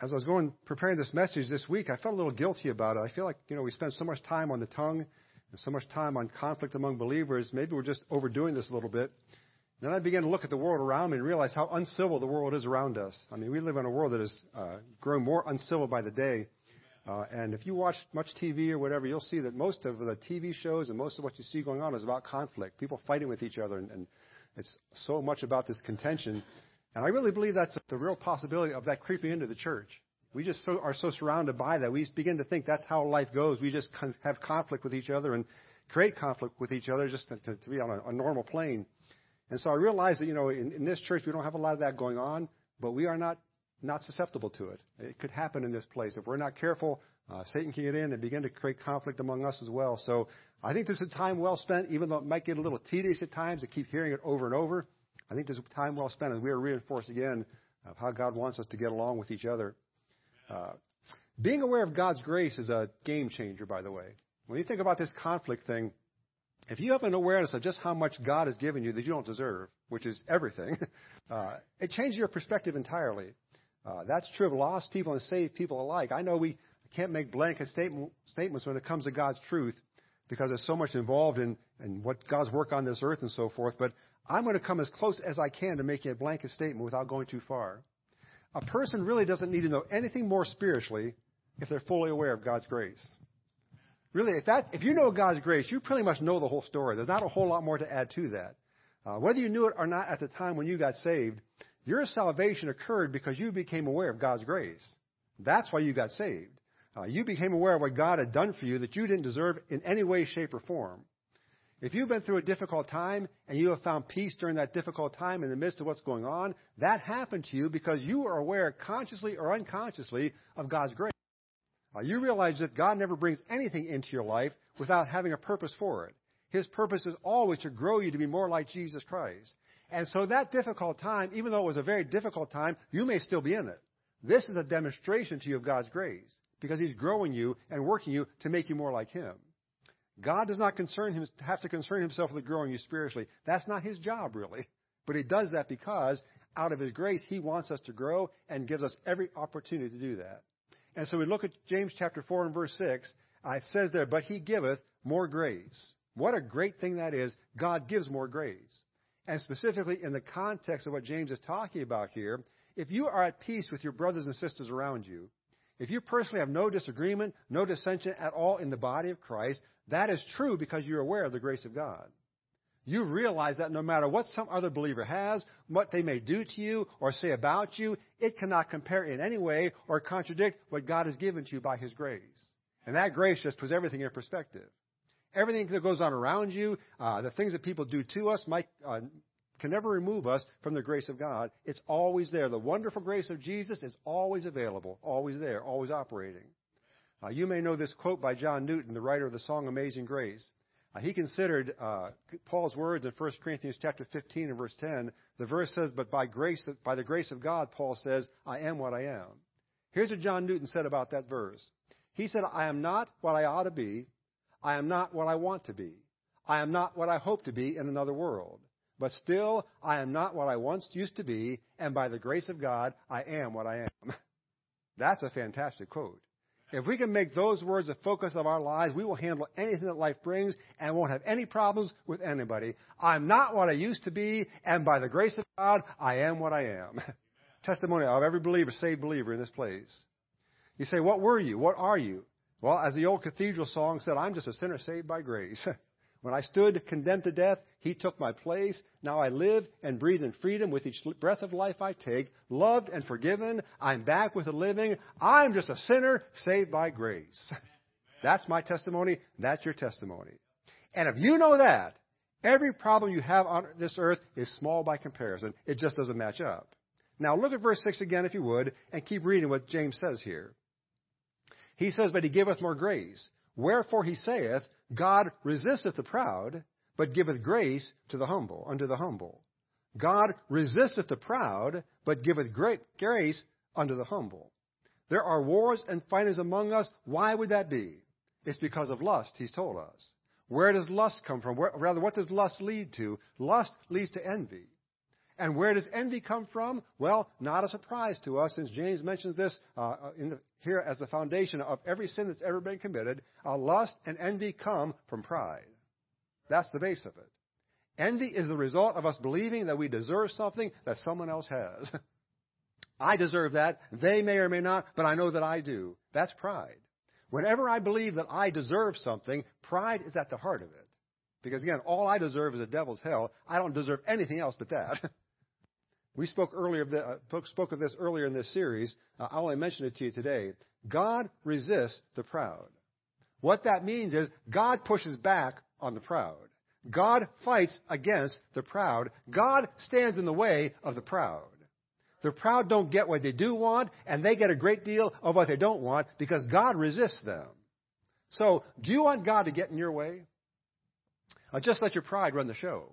as I was going preparing this message this week, I felt a little guilty about it. I feel like you know we spend so much time on the tongue and so much time on conflict among believers. Maybe we're just overdoing this a little bit. Then I began to look at the world around me and realize how uncivil the world is around us. I mean, we live in a world that is uh, growing more uncivil by the day. Uh, and if you watch much TV or whatever, you'll see that most of the TV shows and most of what you see going on is about conflict, people fighting with each other, and, and it's so much about this contention. And I really believe that's the real possibility of that creeping into the church. We just so, are so surrounded by that. We begin to think that's how life goes. We just have conflict with each other and create conflict with each other just to, to, to be on a, a, normal plane. And so I realize that, you know, in, in this church we don't have a lot of that going on, but we are not not susceptible to it. It could happen in this place. If we're not careful, uh, Satan can get in and begin to create conflict among us as well. So I think this is time well spent, even though it might get a little tedious at times to keep hearing it over and over. I think this time well spent as we are reinforced again of how God wants us to get along with each other. Uh, being aware of God's grace is a game changer, by the way. When you think about this conflict thing, if you have an awareness of just how much God has given you that you don't deserve, which is everything, uh, it changes your perspective entirely. Uh, that's true of lost people and saved people alike. I know we can't make blanket statement, statements when it comes to God's truth because there's so much involved in, in what God's work on this earth and so forth, but I'm going to come as close as I can to making a blanket statement without going too far. A person really doesn't need to know anything more spiritually if they're fully aware of God's grace. Really, if, that, if you know God's grace, you pretty much know the whole story. There's not a whole lot more to add to that. Uh, whether you knew it or not at the time when you got saved, your salvation occurred because you became aware of God's grace. That's why you got saved. Uh, you became aware of what God had done for you that you didn't deserve in any way, shape, or form. If you've been through a difficult time and you have found peace during that difficult time in the midst of what's going on, that happened to you because you are aware, consciously or unconsciously, of God's grace. Uh, you realize that God never brings anything into your life without having a purpose for it. His purpose is always to grow you to be more like Jesus Christ. And so that difficult time, even though it was a very difficult time, you may still be in it. This is a demonstration to you of God's grace because He's growing you and working you to make you more like Him. God does not concern him, have to concern Himself with growing you spiritually. That's not His job, really. But He does that because out of His grace, He wants us to grow and gives us every opportunity to do that. And so we look at James chapter 4 and verse 6. Uh, it says there, but He giveth more grace. What a great thing that is. God gives more grace and specifically in the context of what James is talking about here, if you are at peace with your brothers and sisters around you, if you personally have no disagreement, no dissension at all in the body of Christ, that is true because you're aware of the grace of God. You realize that no matter what some other believer has, what they may do to you or say about you, it cannot compare in any way or contradict what God has given to you by His grace. And that grace just puts everything in perspective. Everything that goes on around you, uh, the things that people do to us, might, uh, can never remove us from the grace of God. It's always there. The wonderful grace of Jesus is always available, always there, always operating. Uh, you may know this quote by John Newton, the writer of the song Amazing Grace. Uh, he considered uh, Paul's words in 1 Corinthians chapter 15 and verse 10. The verse says, "But by grace, by the grace of God, Paul says, I am what I am." Here's what John Newton said about that verse. He said, "I am not what I ought to be. I am not what I want to be. I am not what I hope to be in another world. But still, I am not what I once used to be, and by the grace of God, I am what I am. That's a fantastic quote. If we can make those words the focus of our lives, we will handle anything that life brings and won't have any problems with anybody. I'm not what I used to be, and by the grace of God, I am what I am. Testimony of every believer, saved believer in this place. You say, what were you? What are you? Well, as the old cathedral song said, I'm just a sinner saved by grace. when I stood condemned to death, He took my place. Now I live and breathe in freedom with each breath of life I take. Loved and forgiven. I'm back with the living. I'm just a sinner saved by grace. That's my testimony. That's your testimony. And if you know that, every problem you have on this earth is small by comparison. It just doesn't match up. Now look at verse 6 again, if you would, and keep reading what James says here. He says, But he giveth more grace. Wherefore he saith, God resisteth the proud, but giveth grace to the humble, unto the humble. God resisteth the proud, but giveth great grace unto the humble. There are wars and fightings among us. Why would that be? It's because of lust, he's told us. Where does lust come from? Where, rather, what does lust lead to? Lust leads to envy. And where does envy come from? Well, not a surprise to us, since James mentions this uh, the, here as the foundation of every sin that's ever been committed. Uh, lust and envy come from pride. That's the base of it. Envy is the result of us believing that we deserve something that someone else has. I deserve that. They may or may not, but I know that I do. That's pride. Whenever I believe that I deserve something, pride is at the heart of it. Because again, all I deserve is a devil's hell. I don't deserve anything else but that. we spoke earlier of the, uh, spoke of this earlier in this series. Uh, I'll only mention it to you today. God resists the proud. What that means is God pushes back on the proud. God fights against the proud. God stands in the way of the proud. The proud don't get what they do want, and they get a great deal of what they don't want because God resists them. So, do you want God to get in your way? Uh, just let your pride run the show.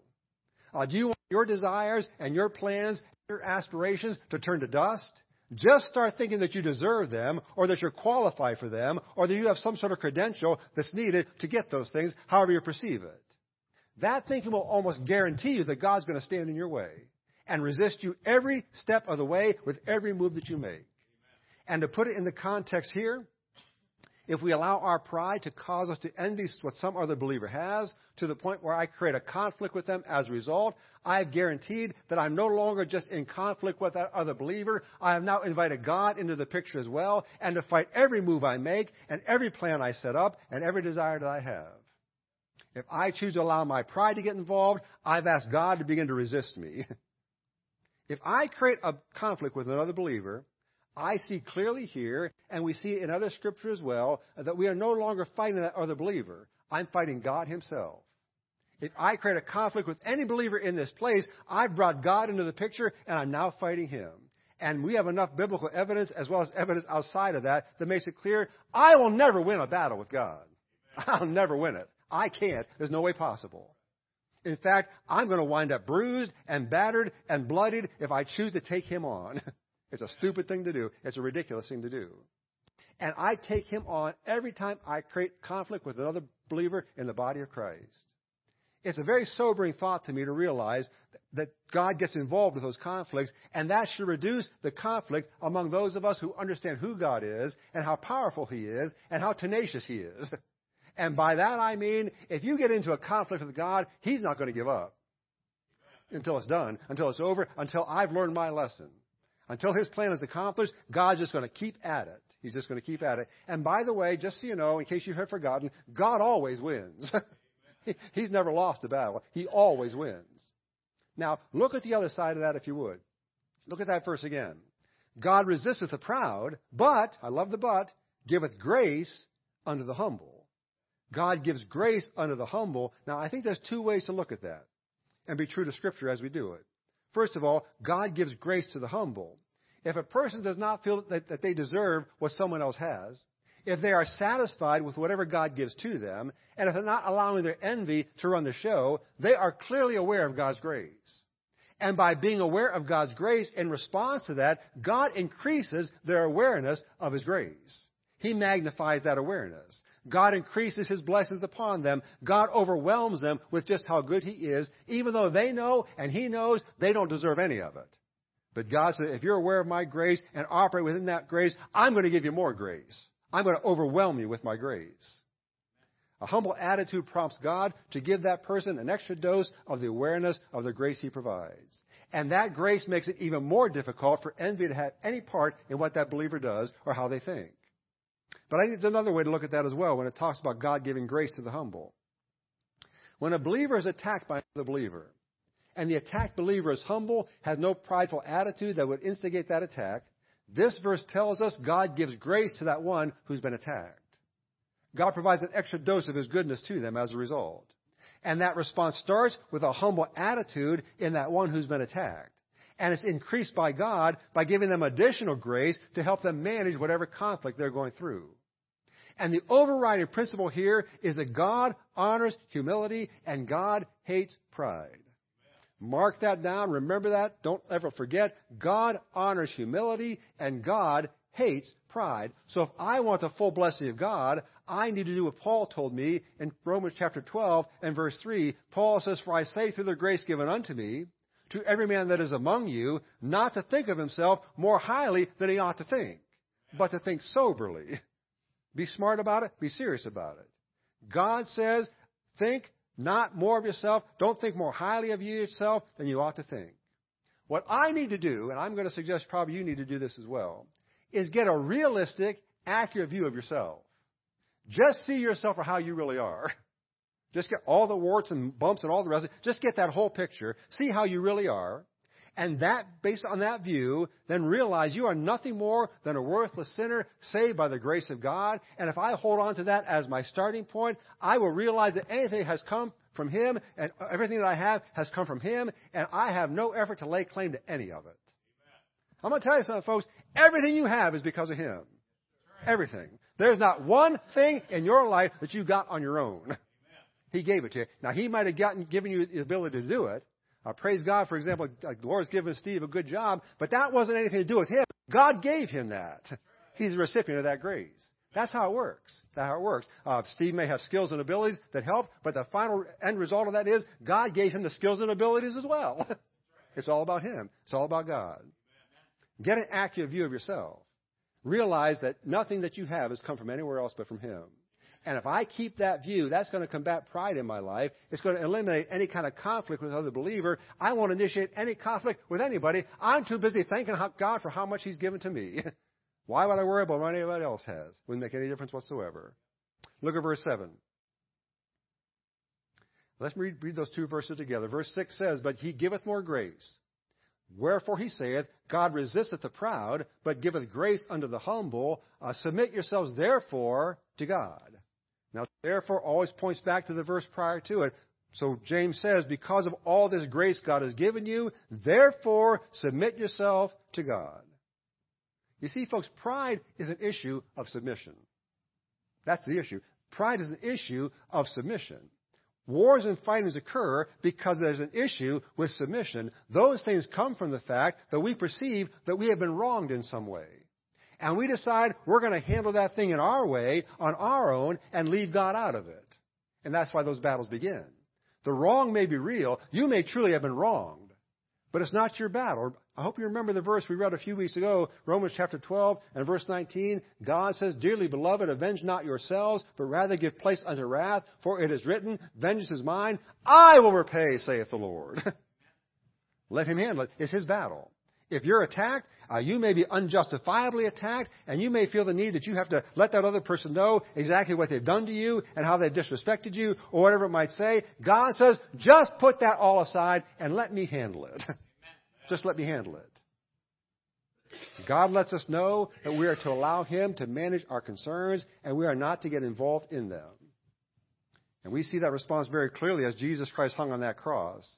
Uh, do you want your desires and your plans, your aspirations to turn to dust? Just start thinking that you deserve them, or that you're qualified for them, or that you have some sort of credential that's needed to get those things, however you perceive it. That thinking will almost guarantee you that God's going to stand in your way and resist you every step of the way with every move that you make. And to put it in the context here, if we allow our pride to cause us to envy what some other believer has to the point where I create a conflict with them as a result, I have guaranteed that I'm no longer just in conflict with that other believer. I have now invited God into the picture as well and to fight every move I make and every plan I set up and every desire that I have. If I choose to allow my pride to get involved, I've asked God to begin to resist me. If I create a conflict with another believer, I see clearly here, and we see in other scripture as well, that we are no longer fighting that other believer. I'm fighting God Himself. If I create a conflict with any believer in this place, I've brought God into the picture, and I'm now fighting Him. And we have enough biblical evidence, as well as evidence outside of that, that makes it clear I will never win a battle with God. I'll never win it. I can't. There's no way possible. In fact, I'm going to wind up bruised and battered and bloodied if I choose to take him on. it's a stupid thing to do. It's a ridiculous thing to do. And I take him on every time I create conflict with another believer in the body of Christ. It's a very sobering thought to me to realize that God gets involved with those conflicts, and that should reduce the conflict among those of us who understand who God is and how powerful He is and how tenacious He is. And by that I mean, if you get into a conflict with God, He's not going to give up until it's done, until it's over, until I've learned my lesson. Until His plan is accomplished, God's just going to keep at it. He's just going to keep at it. And by the way, just so you know, in case you have forgotten, God always wins. He's never lost a battle. He always wins. Now, look at the other side of that if you would. Look at that verse again. God resisteth the proud, but, I love the but, giveth grace unto the humble. God gives grace unto the humble. Now, I think there's two ways to look at that and be true to Scripture as we do it. First of all, God gives grace to the humble. If a person does not feel that, that they deserve what someone else has, if they are satisfied with whatever God gives to them, and if they're not allowing their envy to run the show, they are clearly aware of God's grace. And by being aware of God's grace in response to that, God increases their awareness of His grace. He magnifies that awareness. God increases his blessings upon them. God overwhelms them with just how good he is, even though they know and he knows they don't deserve any of it. But God said, if you're aware of my grace and operate within that grace, I'm going to give you more grace. I'm going to overwhelm you with my grace. A humble attitude prompts God to give that person an extra dose of the awareness of the grace he provides. And that grace makes it even more difficult for envy to have any part in what that believer does or how they think. But I think there's another way to look at that as well when it talks about God giving grace to the humble. When a believer is attacked by another believer, and the attacked believer is humble, has no prideful attitude that would instigate that attack, this verse tells us God gives grace to that one who's been attacked. God provides an extra dose of His goodness to them as a result. And that response starts with a humble attitude in that one who's been attacked and it's increased by God by giving them additional grace to help them manage whatever conflict they're going through. And the overriding principle here is that God honors humility and God hates pride. Mark that down. Remember that. Don't ever forget. God honors humility and God hates pride. So if I want the full blessing of God, I need to do what Paul told me in Romans chapter 12 and verse 3. Paul says, For I say through the grace given unto me, to every man that is among you not to think of himself more highly than he ought to think, but to think soberly. Be smart about it, be serious about it. God says, think not more of yourself, don't think more highly of yourself than you ought to think. What I need to do, and I'm going to suggest probably you need to do this as well, is get a realistic, accurate view of yourself. Just see yourself for how you really are. Just get all the warts and bumps and all the rest. Just get that whole picture. See how you really are. And that, based on that view, then realize you are nothing more than a worthless sinner saved by the grace of God. And if I hold on to that as my starting point, I will realize that anything has come from Him and everything that I have has come from Him and I have no effort to lay claim to any of it. I'm going to tell you something, folks. Everything you have is because of Him. Everything. There's not one thing in your life that you got on your own. He gave it to you. Now, He might have gotten, given you the ability to do it. Uh, praise God, for example, like the Lord's given Steve a good job, but that wasn't anything to do with him. God gave him that. He's the recipient of that grace. That's how it works. That's how it works. Uh, Steve may have skills and abilities that help, but the final end result of that is God gave him the skills and abilities as well. it's all about him. It's all about God. Get an accurate view of yourself. Realize that nothing that you have has come from anywhere else but from him. And if I keep that view, that's going to combat pride in my life. It's going to eliminate any kind of conflict with other believer. I won't initiate any conflict with anybody. I'm too busy thanking God for how much He's given to me. Why would I worry about what anybody else has? Wouldn't make any difference whatsoever. Look at verse 7. Let's read, read those two verses together. Verse 6 says, But he giveth more grace. Wherefore he saith, God resisteth the proud, but giveth grace unto the humble. Uh, submit yourselves therefore to God. Now, therefore always points back to the verse prior to it. So James says, because of all this grace God has given you, therefore submit yourself to God. You see, folks, pride is an issue of submission. That's the issue. Pride is an issue of submission. Wars and fightings occur because there's an issue with submission. Those things come from the fact that we perceive that we have been wronged in some way and we decide we're going to handle that thing in our way, on our own, and leave God out of it. And that's why those battles begin. The wrong may be real. You may truly have been wronged, but it's not your battle. I hope you remember the verse we read a few weeks ago, Romans chapter 12 and verse 19. God says, Dearly beloved, avenge not yourselves, but rather give place unto wrath, for it is written, Vengeance is mine, I will repay, saith the Lord. Let him handle it. It's his battle. If you're attacked, uh, you may be unjustifiably attacked, and you may feel the need that you have to let that other person know exactly what they've done to you and how they've disrespected you or whatever it might say. God says, just put that all aside and let me handle it. just let me handle it. God lets us know that we are to allow Him to manage our concerns and we are not to get involved in them. And we see that response very clearly as Jesus Christ hung on that cross.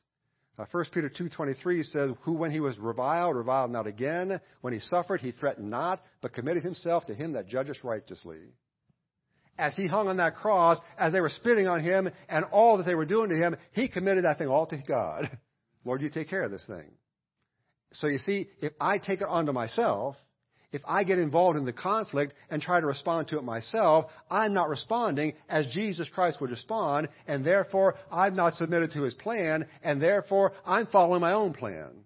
Uh, 1 Peter 2.23 says, Who when he was reviled, reviled not again. When he suffered, he threatened not, but committed himself to him that judgeth righteously. As he hung on that cross, as they were spitting on him and all that they were doing to him, he committed that thing all to God. Lord, you take care of this thing. So you see, if I take it onto myself, if I get involved in the conflict and try to respond to it myself, I'm not responding as Jesus Christ would respond, and therefore I've not submitted to his plan, and therefore I'm following my own plan.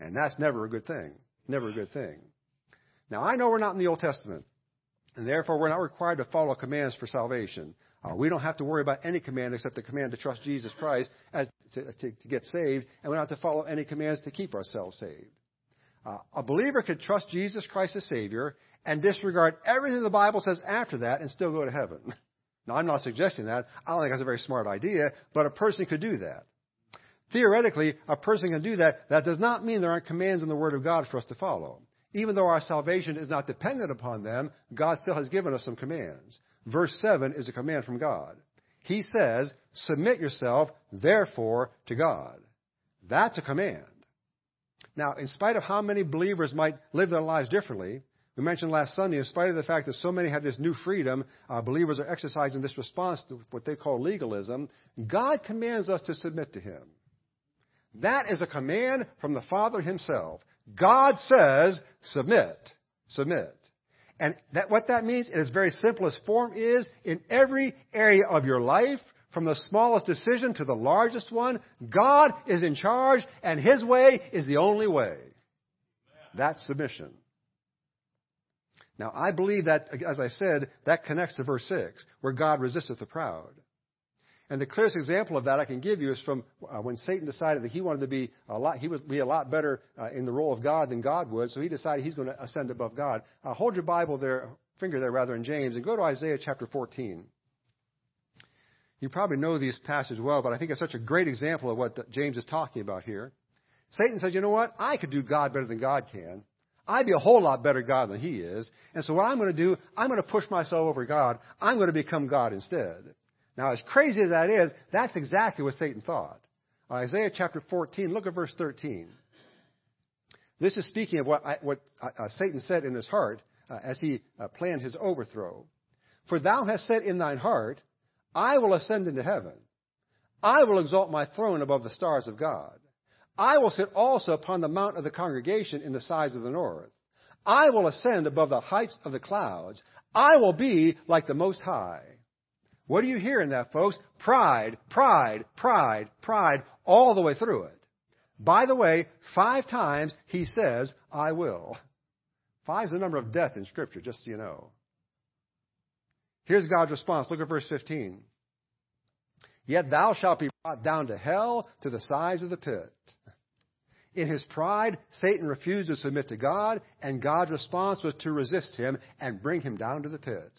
And that's never a good thing. Never a good thing. Now I know we're not in the Old Testament, and therefore we're not required to follow commands for salvation. Uh, we don't have to worry about any command except the command to trust Jesus Christ as, to, to, to get saved, and we don't have to follow any commands to keep ourselves saved. Uh, a believer could trust Jesus Christ as Savior and disregard everything the Bible says after that and still go to heaven. Now, I'm not suggesting that. I don't think that's a very smart idea, but a person could do that. Theoretically, a person can do that. That does not mean there aren't commands in the Word of God for us to follow. Even though our salvation is not dependent upon them, God still has given us some commands. Verse 7 is a command from God. He says, Submit yourself, therefore, to God. That's a command. Now, in spite of how many believers might live their lives differently, we mentioned last Sunday, in spite of the fact that so many have this new freedom, uh, believers are exercising this response to what they call legalism, God commands us to submit to Him. That is a command from the Father Himself. God says, submit, submit. And that, what that means in its very simplest form is, in every area of your life, From the smallest decision to the largest one, God is in charge and His way is the only way. That's submission. Now, I believe that, as I said, that connects to verse 6, where God resisteth the proud. And the clearest example of that I can give you is from uh, when Satan decided that he wanted to be a lot, he would be a lot better uh, in the role of God than God would, so he decided he's going to ascend above God. Uh, hold your Bible there, finger there rather in James, and go to Isaiah chapter 14. You probably know these passages well, but I think it's such a great example of what James is talking about here. Satan says, you know what? I could do God better than God can. I'd be a whole lot better God than he is. And so what I'm going to do, I'm going to push myself over God. I'm going to become God instead. Now, as crazy as that is, that's exactly what Satan thought. Isaiah chapter 14, look at verse 13. This is speaking of what, I, what uh, Satan said in his heart uh, as he uh, planned his overthrow. For thou hast said in thine heart, I will ascend into heaven. I will exalt my throne above the stars of God. I will sit also upon the mount of the congregation in the sides of the north. I will ascend above the heights of the clouds. I will be like the Most High. What do you hear in that, folks? Pride, pride, pride, pride, all the way through it. By the way, five times he says, I will. Five is the number of death in Scripture, just so you know. Here's God's response. Look at verse 15. Yet thou shalt be brought down to hell to the sides of the pit. In his pride, Satan refused to submit to God, and God's response was to resist him and bring him down to the pit.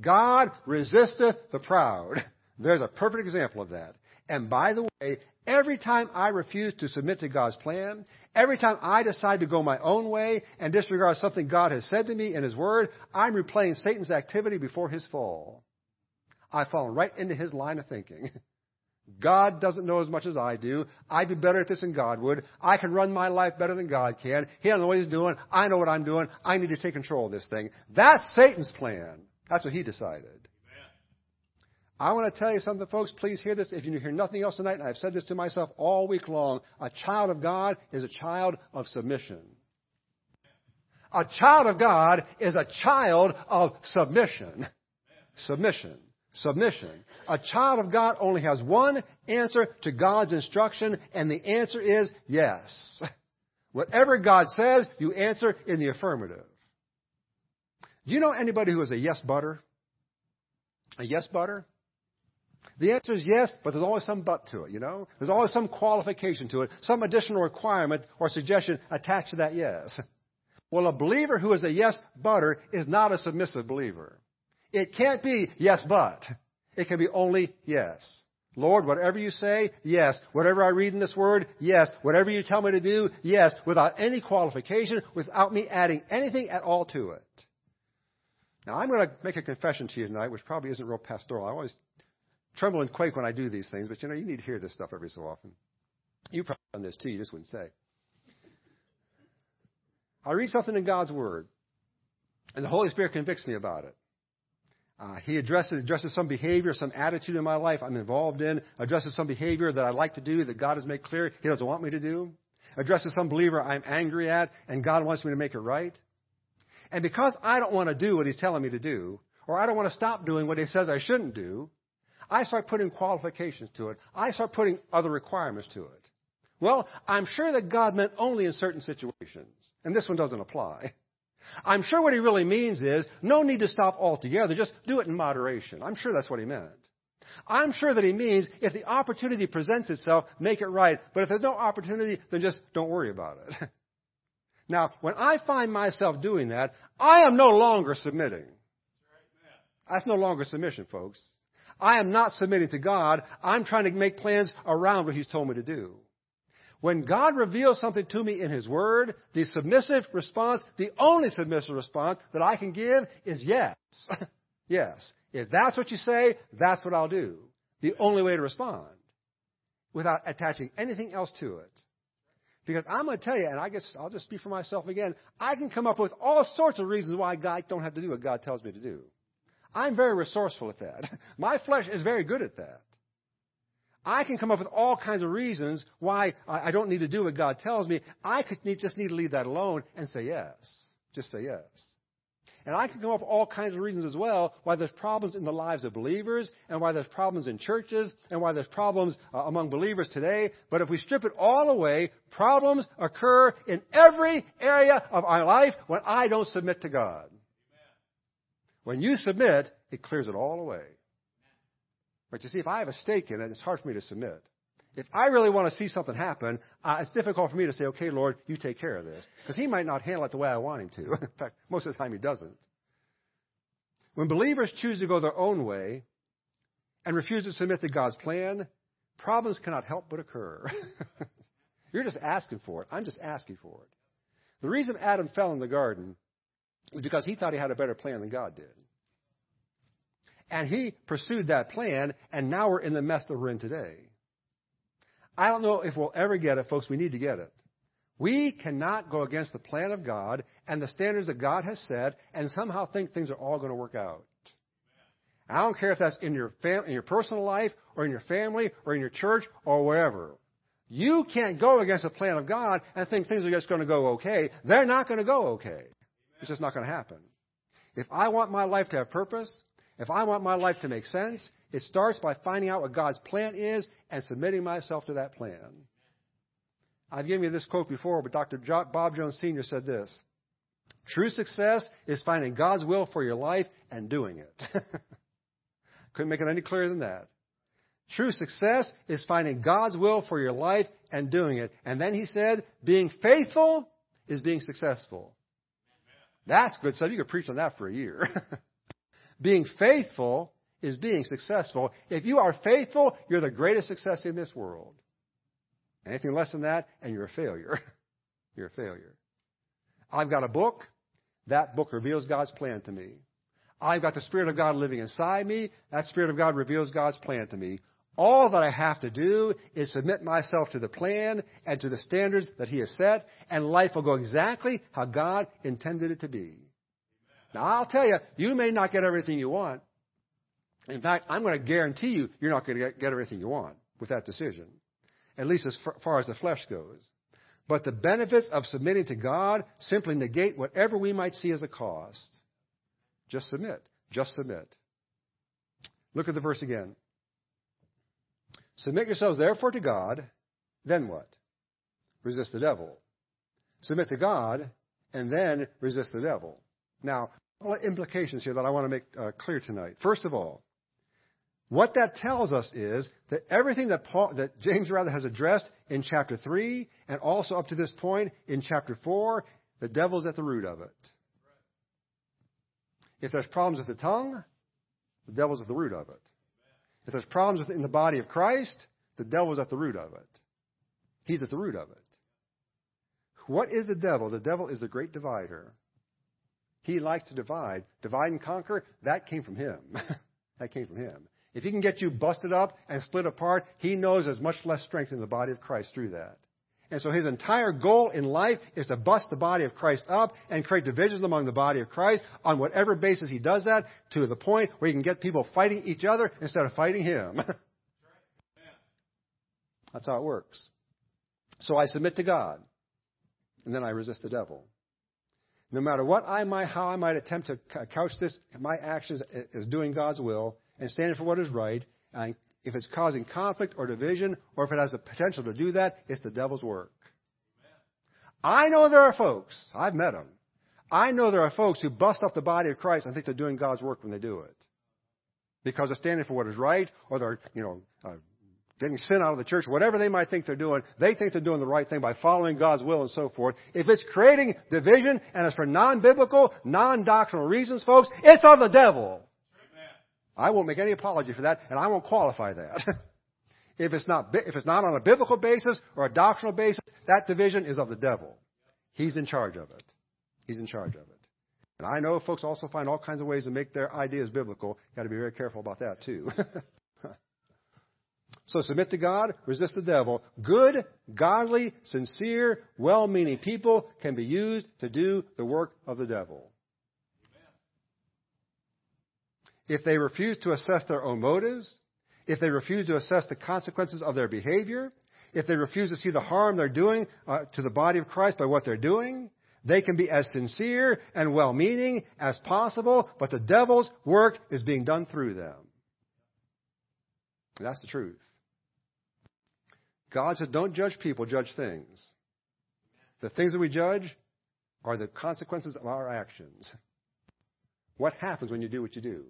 God resisteth the proud. There's a perfect example of that. And by the way, every time I refuse to submit to God's plan, every time I decide to go my own way and disregard something God has said to me in His Word, I'm replaying Satan's activity before his fall. I've fallen right into his line of thinking. God doesn't know as much as I do. I'd be better at this than God would. I can run my life better than God can. He doesn't know what he's doing. I know what I'm doing. I need to take control of this thing. That's Satan's plan. That's what he decided. I want to tell you something, folks. Please hear this. If you hear nothing else tonight, and I've said this to myself all week long, a child of God is a child of submission. A child of God is a child of submission. Submission. Submission. A child of God only has one answer to God's instruction, and the answer is yes. Whatever God says, you answer in the affirmative. Do you know anybody who is a yes butter? A yes butter? The answer is yes, but there's always some but to it, you know? There's always some qualification to it, some additional requirement or suggestion attached to that yes. Well, a believer who is a yes butter is not a submissive believer. It can't be yes but. It can be only yes. Lord, whatever you say, yes. Whatever I read in this word, yes. Whatever you tell me to do, yes. Without any qualification, without me adding anything at all to it. Now, I'm going to make a confession to you tonight, which probably isn't real pastoral. I always tremble and quake when I do these things, but you know, you need to hear this stuff every so often. You've probably done this too, you just wouldn't say. I read something in God's Word, and the Holy Spirit convicts me about it. Uh, he addresses, addresses some behavior, some attitude in my life I'm involved in, addresses some behavior that I like to do that God has made clear He doesn't want me to do, addresses some believer I'm angry at and God wants me to make it right. And because I don't want to do what He's telling me to do, or I don't want to stop doing what He says I shouldn't do, I start putting qualifications to it. I start putting other requirements to it. Well, I'm sure that God meant only in certain situations, and this one doesn't apply. I'm sure what he really means is no need to stop altogether, just do it in moderation. I'm sure that's what he meant. I'm sure that he means if the opportunity presents itself, make it right. But if there's no opportunity, then just don't worry about it. now, when I find myself doing that, I am no longer submitting. That's no longer submission, folks. I am not submitting to God. I'm trying to make plans around what He's told me to do. When God reveals something to me in His Word, the submissive response, the only submissive response that I can give is yes. yes. If that's what you say, that's what I'll do. The only way to respond. Without attaching anything else to it. Because I'm going to tell you, and I guess I'll just speak for myself again, I can come up with all sorts of reasons why God don't have to do what God tells me to do. I'm very resourceful at that. My flesh is very good at that. I can come up with all kinds of reasons why I don't need to do what God tells me. I could need, just need to leave that alone and say yes. Just say yes. And I can come up with all kinds of reasons as well why there's problems in the lives of believers and why there's problems in churches and why there's problems uh, among believers today. But if we strip it all away, problems occur in every area of our life when I don't submit to God. When you submit, it clears it all away. But you see, if I have a stake in it, it's hard for me to submit. If I really want to see something happen, uh, it's difficult for me to say, okay, Lord, you take care of this. Because he might not handle it the way I want him to. in fact, most of the time he doesn't. When believers choose to go their own way and refuse to submit to God's plan, problems cannot help but occur. You're just asking for it. I'm just asking for it. The reason Adam fell in the garden because he thought he had a better plan than God did. And he pursued that plan, and now we're in the mess that we're in today. I don't know if we'll ever get it, folks. We need to get it. We cannot go against the plan of God and the standards that God has set and somehow think things are all going to work out. I don't care if that's in your fam- in your personal life or in your family or in your church or wherever. You can't go against the plan of God and think things are just going to go okay. They're not going to go okay. It's just not going to happen. If I want my life to have purpose, if I want my life to make sense, it starts by finding out what God's plan is and submitting myself to that plan. I've given you this quote before, but Dr. Bob Jones Sr. said this True success is finding God's will for your life and doing it. Couldn't make it any clearer than that. True success is finding God's will for your life and doing it. And then he said, being faithful is being successful. That's good stuff. You could preach on that for a year. Being faithful is being successful. If you are faithful, you're the greatest success in this world. Anything less than that, and you're a failure. you're a failure. I've got a book. That book reveals God's plan to me. I've got the Spirit of God living inside me. That Spirit of God reveals God's plan to me. All that I have to do is submit myself to the plan and to the standards that He has set, and life will go exactly how God intended it to be. Now, I'll tell you, you may not get everything you want. In fact, I'm going to guarantee you, you're not going to get everything you want with that decision, at least as far as the flesh goes. But the benefits of submitting to God simply negate whatever we might see as a cost. Just submit. Just submit. Look at the verse again. Submit yourselves therefore to God, then what? Resist the devil. Submit to God, and then resist the devil. Now, implications here that I want to make uh, clear tonight. First of all, what that tells us is that everything that Paul, that James rather has addressed in chapter 3 and also up to this point in chapter 4, the devil's at the root of it. If there's problems with the tongue, the devil's at the root of it. If there's problems in the body of Christ, the devil's at the root of it. He's at the root of it. What is the devil? The devil is the great divider. He likes to divide. Divide and conquer, that came from him. that came from him. If he can get you busted up and split apart, he knows there's much less strength in the body of Christ through that. And so his entire goal in life is to bust the body of Christ up and create divisions among the body of Christ on whatever basis he does that to the point where he can get people fighting each other instead of fighting him. That's how it works. So I submit to God, and then I resist the devil. No matter what I might, how I might attempt to couch this, my actions as doing God's will and standing for what is right, and if it's causing conflict or division, or if it has the potential to do that, it's the devil's work. I know there are folks, I've met them. I know there are folks who bust up the body of Christ and think they're doing God's work when they do it. Because they're standing for what is right, or they're, you know, uh, getting sin out of the church, whatever they might think they're doing, they think they're doing the right thing by following God's will and so forth. If it's creating division and it's for non-biblical, non-doctrinal reasons, folks, it's of the devil. I won't make any apology for that, and I won't qualify that. if it's not, if it's not on a biblical basis or a doctrinal basis, that division is of the devil. He's in charge of it. He's in charge of it. And I know folks also find all kinds of ways to make their ideas biblical. Got to be very careful about that too. So submit to God, resist the devil. Good, godly, sincere, well meaning people can be used to do the work of the devil. If they refuse to assess their own motives, if they refuse to assess the consequences of their behavior, if they refuse to see the harm they're doing uh, to the body of Christ by what they're doing, They can be as sincere and well meaning as possible, but the devil's work is being done through them. That's the truth. God said, don't judge people, judge things. The things that we judge are the consequences of our actions. What happens when you do what you do?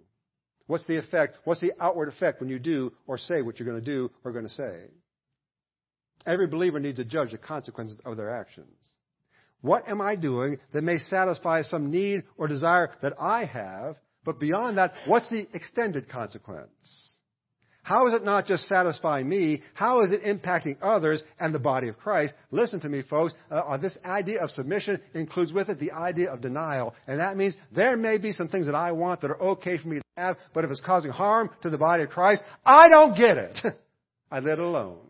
What's the effect? What's the outward effect when you do or say what you're going to do or going to say? Every believer needs to judge the consequences of their actions. What am I doing that may satisfy some need or desire that I have? But beyond that, what's the extended consequence? How is it not just satisfying me? How is it impacting others and the body of Christ? Listen to me, folks. Uh, uh, this idea of submission includes with it the idea of denial. And that means there may be some things that I want that are okay for me to have, but if it's causing harm to the body of Christ, I don't get it. I let it alone.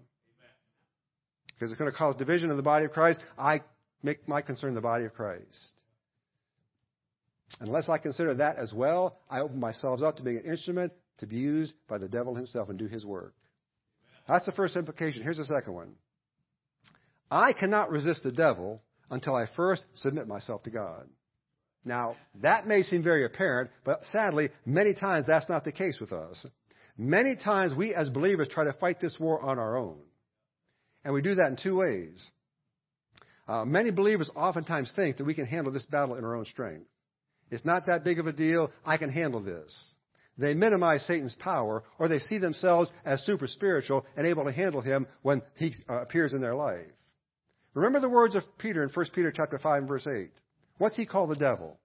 Because it's going to cause division in the body of Christ, I make my concern the body of Christ. Unless I consider that as well, I open myself up to being an instrument to be used by the devil himself and do his work. That's the first implication. Here's the second one. I cannot resist the devil until I first submit myself to God. Now, that may seem very apparent, but sadly, many times that's not the case with us. Many times we as believers try to fight this war on our own. And we do that in two ways. Uh, many believers oftentimes think that we can handle this battle in our own strength. It's not that big of a deal. I can handle this. They minimize Satan's power, or they see themselves as super spiritual and able to handle him when he uh, appears in their life. Remember the words of Peter in 1 Peter chapter 5 and verse 8. What's he called the devil?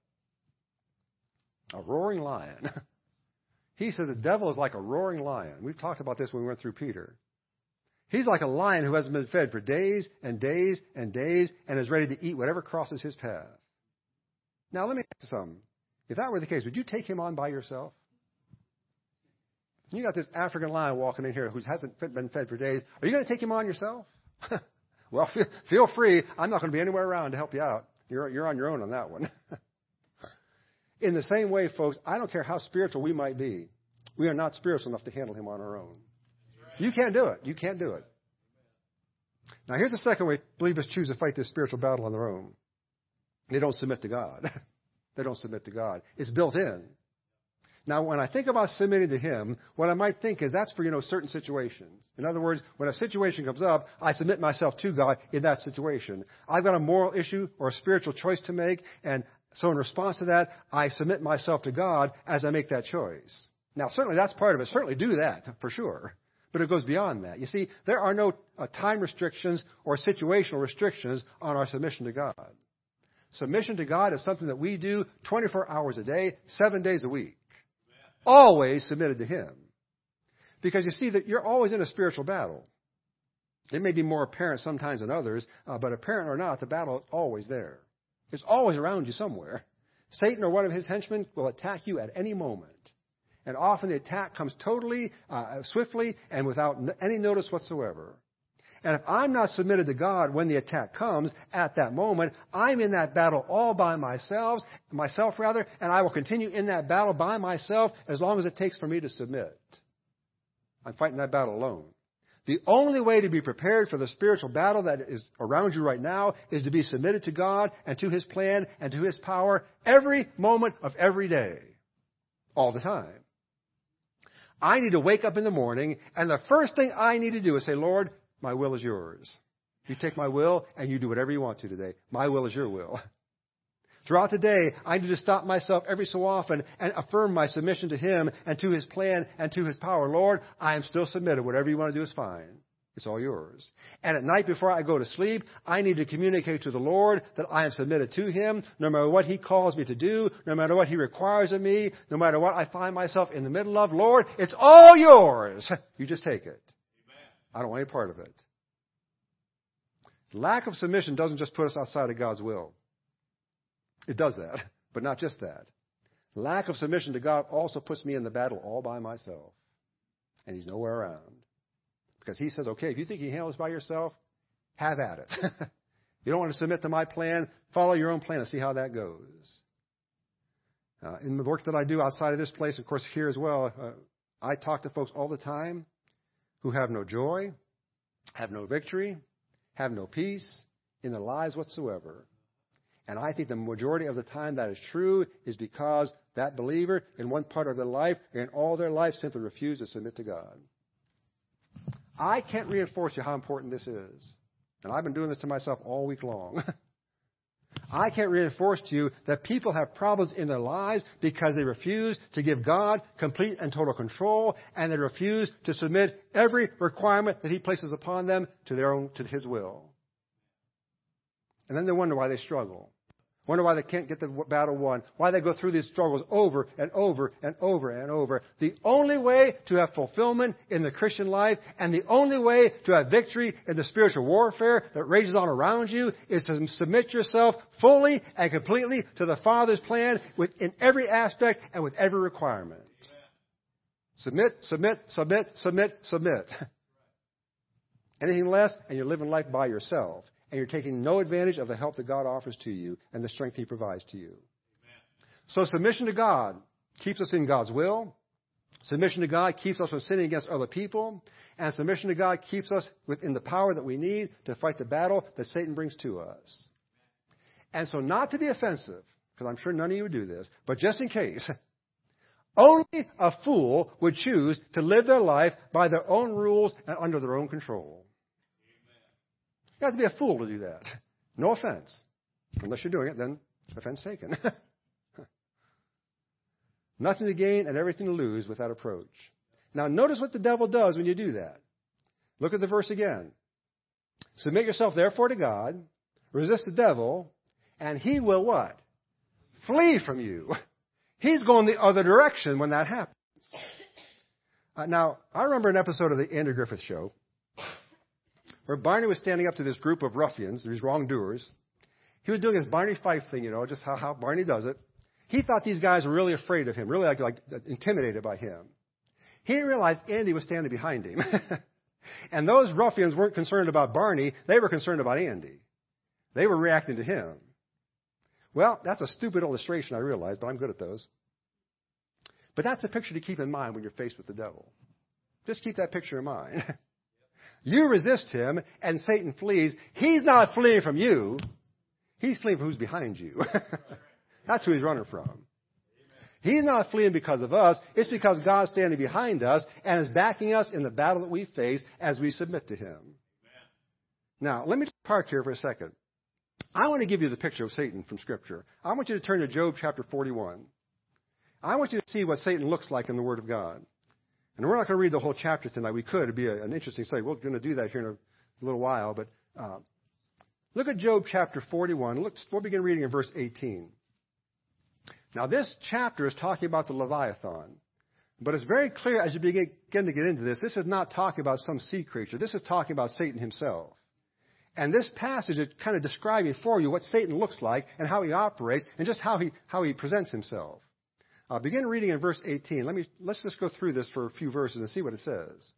A roaring lion. he says the devil is like a roaring lion. We've talked about this when we went through Peter. He's like a lion who hasn't been fed for days and days and days and is ready to eat whatever crosses his path. Now let me ask you something. If that were the case, would you take him on by yourself? You got this African lion walking in here who hasn't been fed for days. Are you going to take him on yourself? well, feel, free. I'm not going to be anywhere around to help you out. You're, you're on your own on that one. in the same way, folks, I don't care how spiritual we might be. We are not spiritual enough to handle him on our own. You can't do it. You can't do it. Now, here's the second way believers choose to fight this spiritual battle on their own. They don't submit to God. they don't submit to God. It's built in. Now, when I think about submitting to Him, what I might think is that's for, you know, certain situations. In other words, when a situation comes up, I submit myself to God in that situation. I've got a moral issue or a spiritual choice to make, and so in response to that, I submit myself to God as I make that choice. Now, certainly that's part of it. Certainly do that, for sure. But it goes beyond that. You see, there are no uh, time restrictions or situational restrictions on our submission to God. Submission to God is something that we do 24 hours a day, seven days a week always submitted to Him. Because you see that you're always in a spiritual battle. It may be more apparent sometimes than others, uh, but apparent or not, the battle is always there. It's always around you somewhere. Satan or one of his henchmen will attack you at any moment. And often the attack comes totally, uh, swiftly, and without any notice whatsoever. And if I'm not submitted to God when the attack comes at that moment, I'm in that battle all by myself, myself rather, and I will continue in that battle by myself as long as it takes for me to submit. I'm fighting that battle alone. The only way to be prepared for the spiritual battle that is around you right now is to be submitted to God and to His plan and to His power every moment of every day. All the time. I need to wake up in the morning and the first thing I need to do is say, Lord, my will is yours. You take my will and you do whatever you want to today. My will is your will. Throughout the day, I need to stop myself every so often and affirm my submission to Him and to His plan and to His power. Lord, I am still submitted. Whatever you want to do is fine. It's all yours. And at night before I go to sleep, I need to communicate to the Lord that I am submitted to Him, no matter what He calls me to do, no matter what He requires of me, no matter what I find myself in the middle of. Lord, it's all yours. You just take it. I don't want any part of it. Lack of submission doesn't just put us outside of God's will. It does that, but not just that. Lack of submission to God also puts me in the battle all by myself. And He's nowhere around. Because He says, okay, if you think you handle this by yourself, have at it. you don't want to submit to my plan, follow your own plan and see how that goes. Uh, in the work that I do outside of this place, of course, here as well, uh, I talk to folks all the time who have no joy, have no victory, have no peace in their lives whatsoever. And I think the majority of the time that is true is because that believer, in one part of their life, in all their life, simply refused to submit to God. I can't reinforce you how important this is. And I've been doing this to myself all week long. I can't reinforce to you that people have problems in their lives because they refuse to give God complete and total control and they refuse to submit every requirement that He places upon them to their own, to His will. And then they wonder why they struggle. Wonder why they can't get the battle won. Why they go through these struggles over and over and over and over. The only way to have fulfillment in the Christian life and the only way to have victory in the spiritual warfare that rages on around you is to submit yourself fully and completely to the Father's plan in every aspect and with every requirement. Submit, submit, submit, submit, submit. Anything less, and you're living life by yourself and you're taking no advantage of the help that God offers to you and the strength He provides to you. Amen. So submission to God keeps us in God's will. Submission to God keeps us from sinning against other people. And submission to God keeps us within the power that we need to fight the battle that Satan brings to us. And so, not to be offensive, because I'm sure none of you would do this, but just in case, only a fool would choose to live their life by their own rules and under their own control. You have to be a fool to do that. No offense. Unless you're doing it, then offense taken. Nothing to gain and everything to lose with that approach. Now, notice what the devil does when you do that. Look at the verse again. Submit yourself therefore to God, resist the devil, and he will what? Flee from you. He's going the other direction when that happens. Uh, now, I remember an episode of the Andy Griffith Show where Barney was standing up to this group of ruffians, these wrongdoers. He was doing his Barney Fife thing, you know, just how, how Barney does it. He thought these guys were really afraid of him, really like, like intimidated by him. He didn't realize Andy was standing behind him. and those ruffians weren't concerned about Barney, they were concerned about Andy. They were reacting to him. Well, that's a stupid illustration, I realize, but I'm good at those. But that's a picture to keep in mind when you're faced with the devil. Just keep that picture in mind. You resist him, and Satan flees. He's not fleeing from you. He's fleeing from who's behind you. That's who he's running from. He's not fleeing because of us. It's because God's standing behind us and is backing us in the battle that we face as we submit to Him. Now, let me park here for a second. I want to give you the picture of Satan from Scripture. I want you to turn to Job chapter 41. I want you to see what Satan looks like in the Word of God. And we're not going to read the whole chapter tonight. We could. It'd be a, an interesting study. We're going to do that here in a little while. But uh, look at Job chapter 41. Look, we'll begin reading in verse 18. Now, this chapter is talking about the Leviathan. But it's very clear as you begin to get into this, this is not talking about some sea creature. This is talking about Satan himself. And this passage is kind of describing for you what Satan looks like and how he operates and just how he, how he presents himself. Uh, begin reading in verse 18. Let me, let's just go through this for a few verses and see what it says.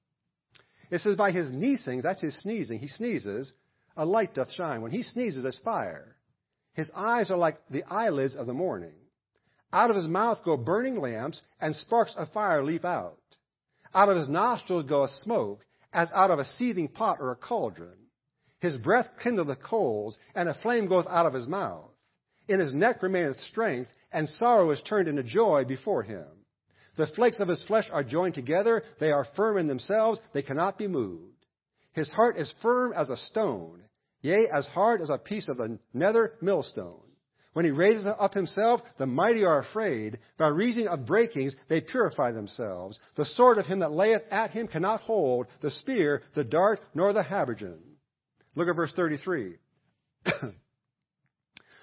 It says, By his sneezing, that's his sneezing, he sneezes, a light doth shine. When he sneezes, there's fire. His eyes are like the eyelids of the morning. Out of his mouth go burning lamps, and sparks of fire leap out. Out of his nostrils goeth smoke, as out of a seething pot or a cauldron. His breath kindleth coals, and a flame goeth out of his mouth. In his neck remaineth strength, and sorrow is turned into joy before him. The flakes of his flesh are joined together. They are firm in themselves. They cannot be moved. His heart is firm as a stone, yea, as hard as a piece of the nether millstone. When he raises up himself, the mighty are afraid. By reason of breakings, they purify themselves. The sword of him that layeth at him cannot hold, the spear, the dart, nor the habergeon. Look at verse 33.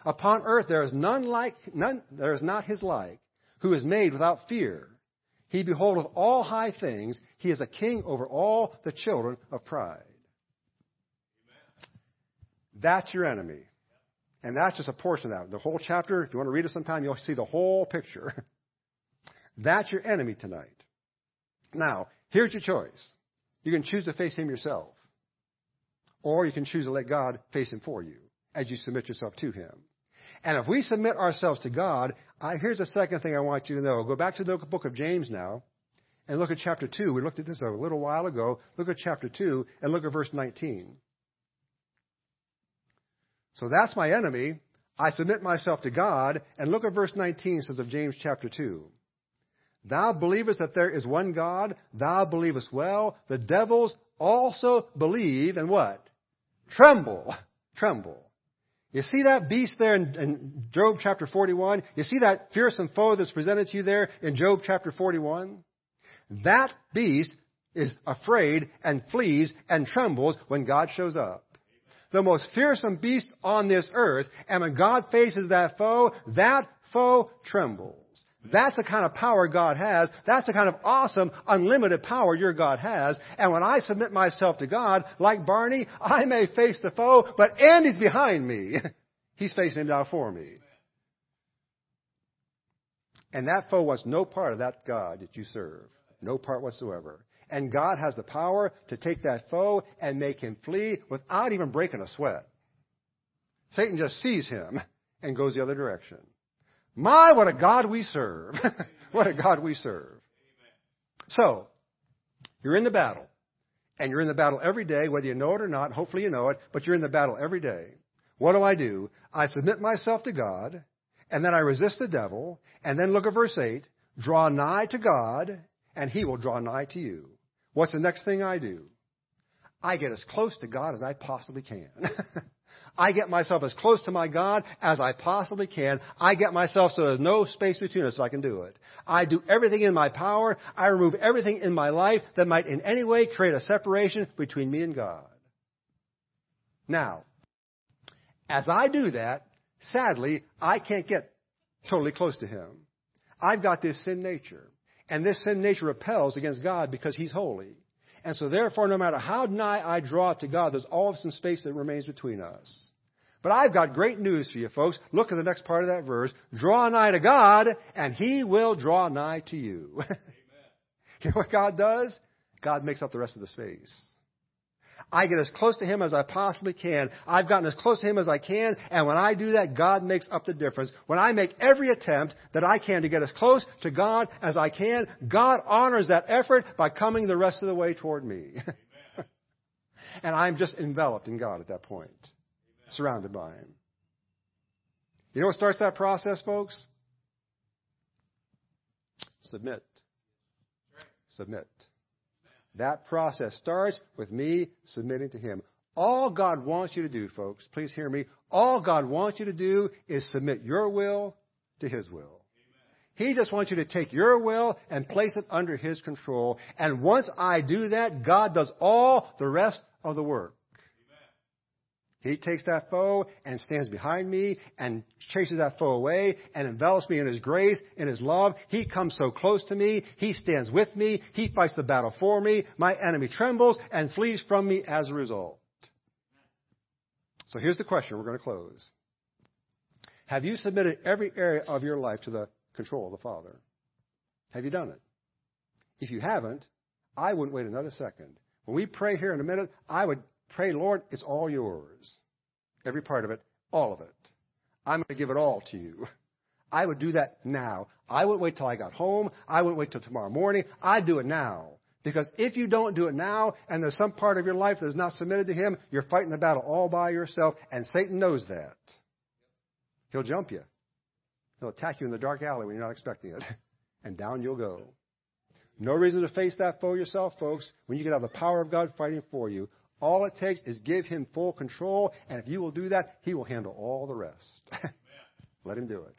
Upon earth there is none like, none, there is not his like, who is made without fear. He beholdeth all high things. He is a king over all the children of pride. That's your enemy. And that's just a portion of that. The whole chapter, if you want to read it sometime, you'll see the whole picture. that's your enemy tonight. Now, here's your choice. You can choose to face him yourself. Or you can choose to let God face him for you as you submit yourself to him. And if we submit ourselves to God, I, here's the second thing I want you to know. Go back to the book of James now and look at chapter 2. We looked at this a little while ago. Look at chapter 2 and look at verse 19. So that's my enemy. I submit myself to God. And look at verse 19 says of James chapter 2. Thou believest that there is one God, thou believest well. The devils also believe and what? Tremble. Tremble. You see that beast there in, in, Job chapter 41? You see that fearsome foe that's presented to you there in Job chapter 41? That beast is afraid and flees and trembles when God shows up. The most fearsome beast on this earth, and when God faces that foe, that foe trembles. That's the kind of power God has. That's the kind of awesome, unlimited power your God has. And when I submit myself to God, like Barney, I may face the foe, but Andy's behind me. He's facing down for me. And that foe wants no part of that God that you serve. No part whatsoever. And God has the power to take that foe and make him flee without even breaking a sweat. Satan just sees him and goes the other direction. My, what a God we serve. what a God we serve. So, you're in the battle. And you're in the battle every day, whether you know it or not. Hopefully you know it, but you're in the battle every day. What do I do? I submit myself to God, and then I resist the devil, and then look at verse 8. Draw nigh to God, and he will draw nigh to you. What's the next thing I do? I get as close to God as I possibly can. I get myself as close to my God as I possibly can. I get myself so there's no space between us so I can do it. I do everything in my power. I remove everything in my life that might in any way create a separation between me and God. Now, as I do that, sadly, I can't get totally close to Him. I've got this sin nature. And this sin nature repels against God because He's holy. And so therefore, no matter how nigh I draw to God, there's always some space that remains between us. But I've got great news for you folks. Look at the next part of that verse. Draw nigh to God, and He will draw nigh to you. you know what God does? God makes up the rest of the space. I get as close to Him as I possibly can. I've gotten as close to Him as I can, and when I do that, God makes up the difference. When I make every attempt that I can to get as close to God as I can, God honors that effort by coming the rest of the way toward me. and I'm just enveloped in God at that point, Amen. surrounded by Him. You know what starts that process, folks? Submit. Submit. That process starts with me submitting to Him. All God wants you to do, folks, please hear me. All God wants you to do is submit your will to His will. He just wants you to take your will and place it under His control. And once I do that, God does all the rest of the work. He takes that foe and stands behind me and chases that foe away and envelops me in His grace, in His love. He comes so close to me. He stands with me. He fights the battle for me. My enemy trembles and flees from me as a result. So here's the question we're going to close. Have you submitted every area of your life to the control of the Father? Have you done it? If you haven't, I wouldn't wait another second. When we pray here in a minute, I would Pray, Lord, it's all yours. Every part of it, all of it. I'm going to give it all to you. I would do that now. I wouldn't wait till I got home. I wouldn't wait till tomorrow morning. I'd do it now. Because if you don't do it now, and there's some part of your life that is not submitted to Him, you're fighting the battle all by yourself, and Satan knows that. He'll jump you. He'll attack you in the dark alley when you're not expecting it. And down you'll go. No reason to face that foe yourself, folks, when you can have the power of God fighting for you. All it takes is give him full control, and if you will do that, he will handle all the rest. Let him do it.